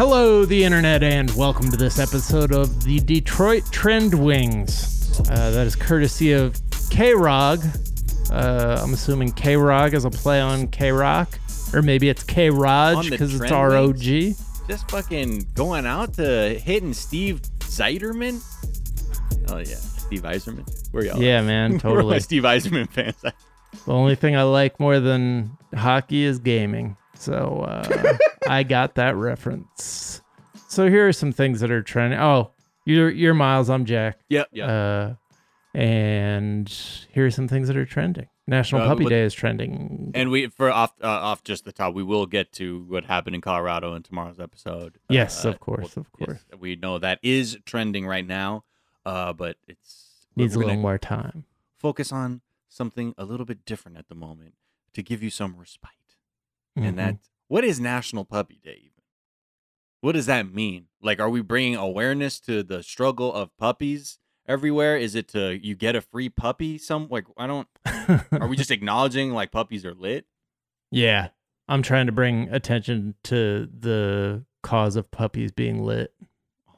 Hello, the internet, and welcome to this episode of the Detroit Trend Wings. Uh, that is courtesy of K Rog. Uh, I'm assuming K Rog is a play on K Rock, or maybe it's K Raj because it's R O? G. Just fucking going out to hitting Steve Zeiderman. Oh yeah, Steve Yzerman. Where y'all? Yeah, man, We're totally. Steve Yzerman fans. The only thing I like more than hockey is gaming. So uh, I got that reference. So here are some things that are trending. Oh, you're you're Miles. I'm Jack. Yep. Yep. Uh, and here are some things that are trending. National Uh, Puppy what- Day is trending. and we for off uh, off just the top, we will get to what happened in Colorado in tomorrow's episode. Yes, Uh, of course, well, of course. yes, we know that is trending right now, uh, but it's Needs a little more time. focus on something a little bit different at the moment to give you some respite. And Mhm. that what is National Puppy Day even? What does that mean? Like, are we bringing awareness to the struggle of puppies everywhere? Is it to you get a free puppy? Some like I don't. Are we just acknowledging like puppies are lit? yeah, I'm trying to bring attention to the cause of puppies being lit.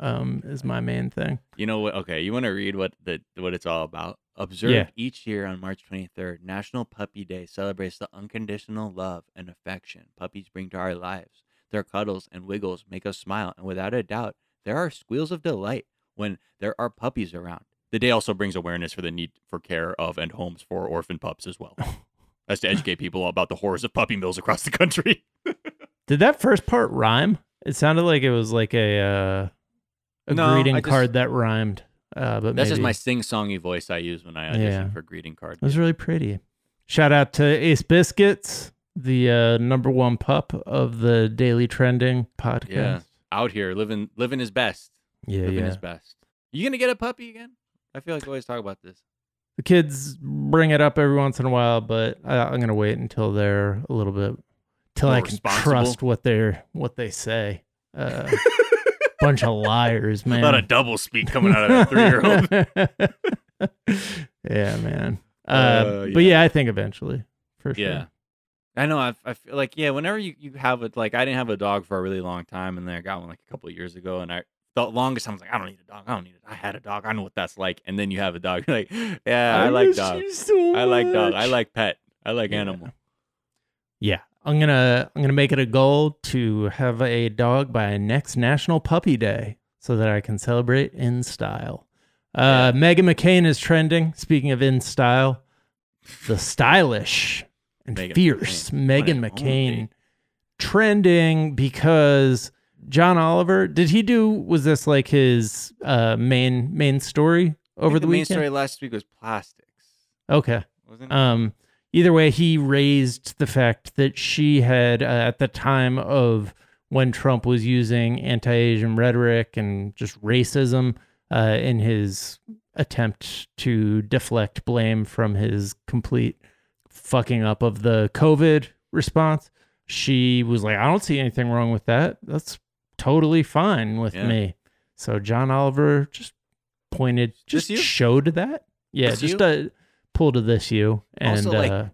Um, is my main thing. You know what? Okay, you want to read what the what it's all about? Observed Yeah. each year on March 23rd, National Puppy Day celebrates the unconditional love and affection puppies bring to our lives. Their cuddles and wiggles make us smile, and without a doubt, there are squeals of delight when there are puppies around. The day also brings awareness for the need for care of and homes for orphan pups as well. As to educate people about the horrors of puppy mills across the country. Did that first part rhyme? It sounded like it was like a uh, a No, greeting I just- card that rhymed. Uh, but That's just my sing-songy voice I use when I audition Yeah. for greeting card. It was really pretty. Shout out to Ace Biscuits, the uh, number one pup of the Daily Trending podcast. Yeah. Out here living living his best. yeah, living yeah. his best. You gonna get a puppy again? I feel like we always talk about this. The kids bring it up every once in a while, but I, I'm gonna wait until they're a little bit till More I can trust what they're what they say. Uh, bunch of liars, man. About a lot of double speak coming out of that three year old. yeah, man. Uh, Uh, But yeah. yeah, I think eventually, for sure. Yeah. I know. I, I feel like yeah. Whenever you, you have it, like I didn't have a dog for a really long time, and then I got one like a couple of years ago, and I the longest time I was like, I don't need a dog. I don't need it. I had a dog. I know what that's like. And then you have a dog. You're like, yeah, I, like miss dogs. so I like dog. I like pet. I like Yeah. animal. Yeah, I'm gonna I'm gonna make it a goal to have a dog by next National Puppy Day so that I can celebrate in style. Uh, Meghan McCain is trending. Speaking of in style, the stylish and fierce McCain. Meghan McCain trending because John Oliver did he do was this like his uh main main story over the, the main weekend? story last week was plastics, Okay. wasn't it? Um, either way, he raised the fact that she had, uh, at the time of when Trump was using anti Asian rhetoric and just racism uh, in his attempt to deflect blame from his complete fucking up of the COVID response, she was like, I don't see anything wrong with that. That's totally fine with Yeah. me. So John Oliver just pointed, just you? showed that. Yeah, This just you? Pulled to this you. And Also, like, uh,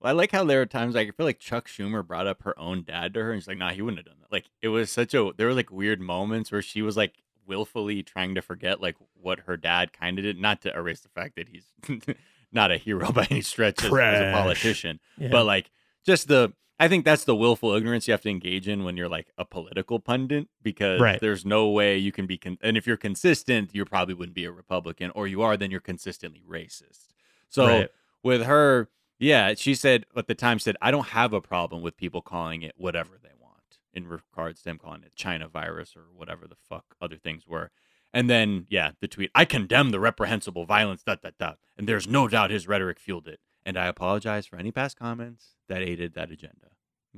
Well, I like how there are times like I feel like Chuck Schumer brought up her own dad to her, and she's like, "Nah, he wouldn't have done that." Like it was such a there were like weird moments where she was like willfully trying to forget like what her dad kind of did, not to erase the fact that he's not a hero by any stretch as, as a politician, yeah. but like just the I think that's the willful ignorance you have to engage in when you're like a political pundit because Right. there's no way you can be con- and if you're consistent, you probably wouldn't be a Republican, or you are, then you're consistently racist. So Right. with her, yeah, she said at the time said, I don't have a problem with people calling it whatever they want in regards to them calling it China virus or whatever the fuck other things were. And then, yeah, the tweet, I condemn the reprehensible violence, dot, dot, dot. And there's no doubt his rhetoric fueled it. And I apologize for any past comments that aided that agenda.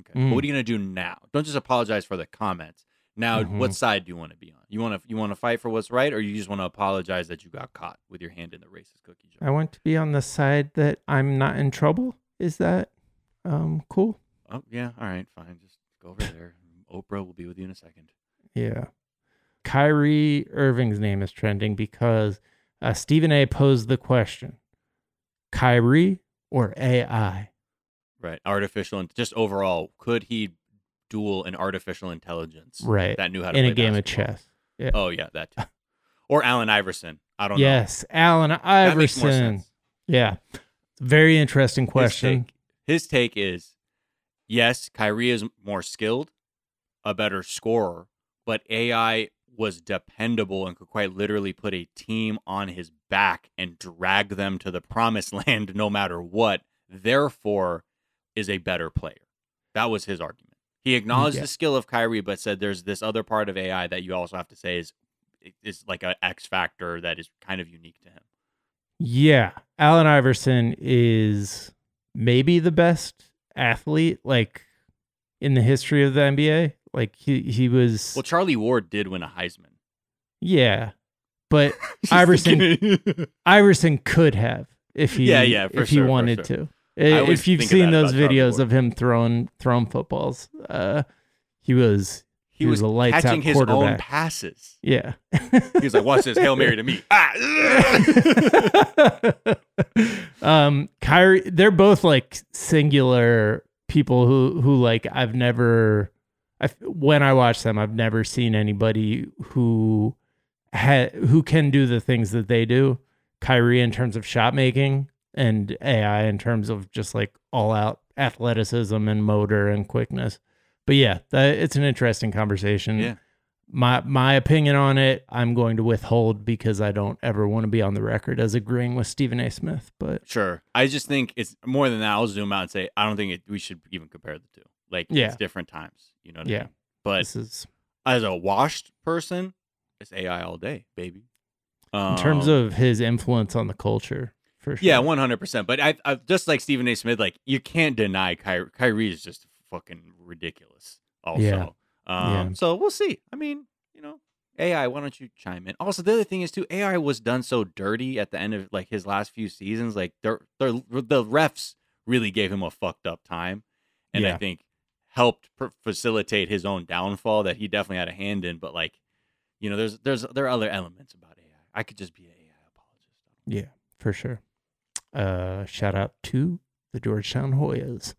Okay. But Mm. what are you going to do now? Don't just apologize for the comments. Now, Mhm. what side do you want to be on? You want to you want to fight for what's right, or you just want to apologize that you got caught with your hand in the racist cookie jar? I want to be on the side that I'm not in trouble. Is that um cool? Oh yeah, all right, fine. Just go over there. Oprah will be with you in a second. Yeah. Kyrie Irving's name is trending because uh, Stephen A posed the question Kyrie or AI? Right, artificial and just overall, could he duel an artificial intelligence right that knew how to play. in a game basketball. of chess. Oh yeah, that too. or Allen Iverson. I don't Yes, Allen know. Makes more Iverson. Yeah, very interesting His question. take, his take is yes, Kyrie is more skilled, a better scorer, but AI was dependable and could quite literally put a team on his back and drag them to the promised land no matter what. Therefore, is a better player. That was his argument. He mm, acknowledged Yeah. the skill of Kyrie, but said there's this other part of AI that you also have to say is is like a X factor that is kind of unique to him. Yeah, Allen Iverson is maybe the best athlete like in the history of the NBA. Like he he was Well, Charlie Ward did win a Heisman. yeah, but Iverson Iverson could have if he Yeah, yeah, if he sure, for wanted sure. to. If you've seen those videos of him throwing throwing footballs, uh, he was he, He was was, a lights out catching his own passes. yeah. He was like, "Watch this, hail mary to me." Ah! um, Kyrie, they're both like singular people who who like I've never, I when I watch them, I've never seen anybody who ha, who can do the things that they do. Kyrie in terms of shot making and AI in terms of just like all out athleticism and motor and quickness. But yeah, that, it's an interesting conversation yeah, my my opinion on it i'm going to withhold because i don't ever want to be on the record as agreeing with stephen a smith but sure. I just think it's more than that. I'll zoom out and say I don't think it, we should even compare the two. Like, Yeah. it's different times. You know what I Yeah. mean? But this is as a washed person, it's AI all day, baby. in terms Um, of his influence on the culture for sure Yeah, one hundred percent. But I, I just like Stephen A. Smith, like you can't deny Kyrie. Kyrie is just fucking ridiculous. Also, Yeah. Um, Yeah. so we'll see. I mean, you know, AI. Why don't you chime in? Also, the other thing is too, AI was done so dirty at the end of like his last few seasons. Like, they're, they're, the refs really gave him a fucked up time, and I think helped pr- facilitate his own downfall that he definitely had a hand in. But like, you know, there's there's there are other elements about AI. I could just be an AI apologist. yeah for sure uh shout out to the georgetown hoyas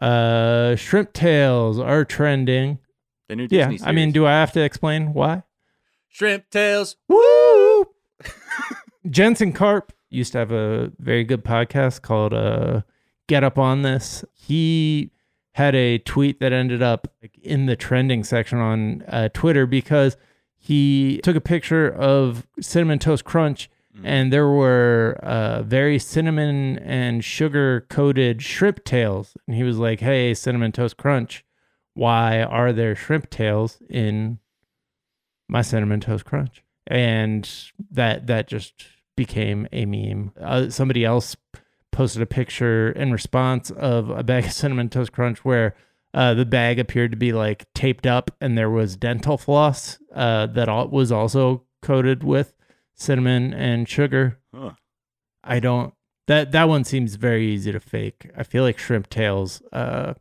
uh shrimp tails are trending The new Disney yeah Disney i mean do i have to explain why shrimp tails. Woo! Jensen Karp used to have a very good podcast called uh, Get Up on This. He had a tweet that ended up in the trending section on uh, Twitter because he took a picture of Cinnamon Toast Crunch Mm. and there were uh, very cinnamon and sugar coated shrimp tails. And he was like, hey, Cinnamon Toast Crunch, why are there shrimp tails in my cinnamon toast crunch and that that just became a meme uh, somebody else posted a picture in response of a bag of cinnamon toast crunch where uh, the bag appeared to be like taped up and there was dental floss uh, that all, was also coated with cinnamon and sugar Huh. i don't that that one seems very easy to fake i feel like shrimp tails uh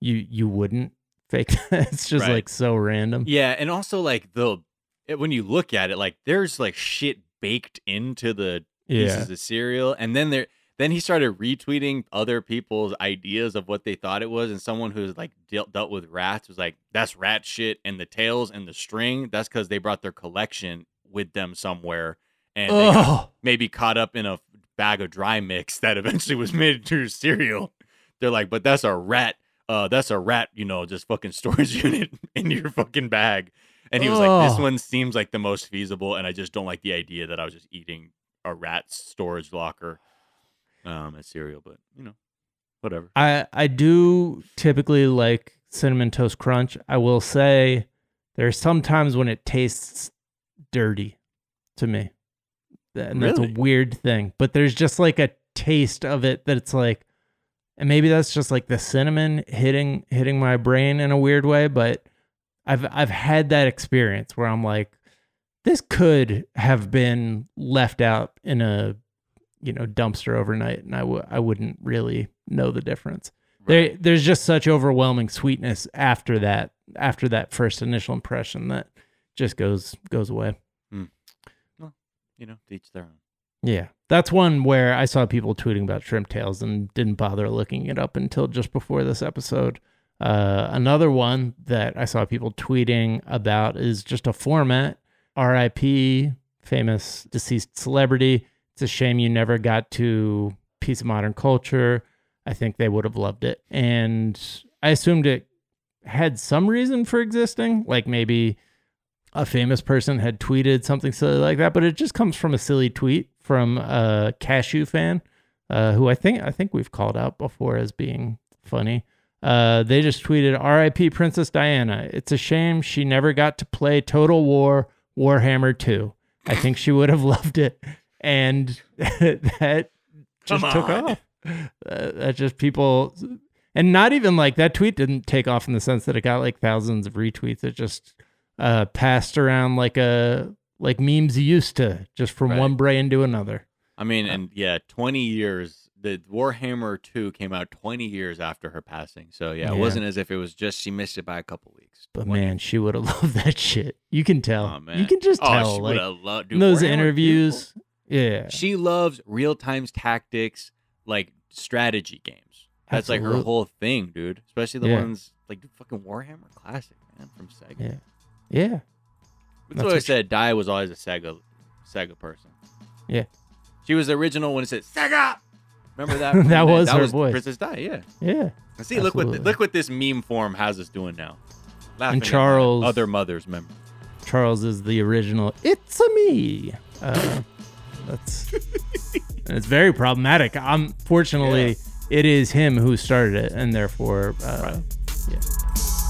you you wouldn't fake that it's just Right. like so random Yeah, and also like the it, when you look at it, like there's like shit baked into the yeah pieces of cereal, and then there then he started retweeting other people's ideas of what they thought it was, and someone who's like dealt dealt with rats was like, "That's rat shit," and the tails and the string. That's because they brought their collection with them somewhere, and oh maybe caught up in a bag of dry mix that eventually was made into cereal. They're like, but that's a rat. Uh, that's a rat. You know, just fucking storage unit in your fucking bag. And he was like, this one seems like the most feasible, and I just don't like the idea that I was just eating a rat storage locker um as cereal. But you know, whatever. I I do typically like cinnamon toast crunch. I will say there are some times when it tastes dirty to me. And that's a weird thing. But there's just like a taste of it that it's like and maybe that's just like the cinnamon hitting hitting my brain in a weird way, but I've I've had that experience where I'm like this could have been left out in a you know dumpster overnight and I w- I wouldn't really know the difference. There there's just such overwhelming sweetness after that after that first initial impression that just goes goes away. You know, each their own. Yeah. That's one where I saw people tweeting about shrimp tails and didn't bother looking it up until just before this episode. Uh, another one that I saw people tweeting about is just a format. RIP, famous deceased celebrity. It's a shame you never got to Piece of Modern Culture. I think they would have loved it. And I assumed it had some reason for existing, like maybe a famous person had tweeted something silly like that, but it just comes from a silly tweet from a cashew fan, uh, who I think I think we've called out before as being funny. Uh, they just tweeted, "R.I.P. Princess Diana. It's a shame she never got to play Total War Warhammer 2. I think she would have loved it." And that just Come took on. off. Uh, that just people, and not even like that tweet didn't take off in the sense that it got like thousands of retweets. It just uh, passed around like a like memes used to, just from Right. one brain to another. I mean, and yeah, 20 years. The Warhammer 2 came out 20 years after her passing. So yeah, Yeah. it wasn't as if it was just she missed it by a couple weeks. But 20 man, she would have loved that shit. You can tell. Oh. You can just oh, tell. she like loved dude, those Warhammer 2, interviews. Yeah. She loves real time tactics, like strategy games. That's like her whole thing, dude. Especially the Yeah. ones like the fucking Warhammer Classic, man, from Sega. Yeah. Yeah. That's, what I said. Di was always a Sega, Sega person. Yeah. She was the original when it said Sega. Remember that? That That was her was voice. Princess Di. Yeah. Yeah. And see, look what Absolutely. look what this meme form has us doing now. Laughing my Charles- other mothers, member. Charles is the original. It's a me. Uh, that's and it's very problematic. Um, fortunately, it is him who started it, and therefore, uh, Right. yeah.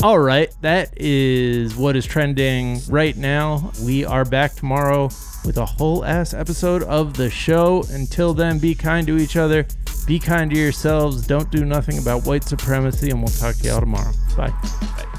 All right, that is what is trending right now. We are back tomorrow with a whole ass episode of the show. Until then, be kind to each other, be kind to yourselves. Don't do nothing about white supremacy, and we'll talk to y'all tomorrow. Bye. Bye.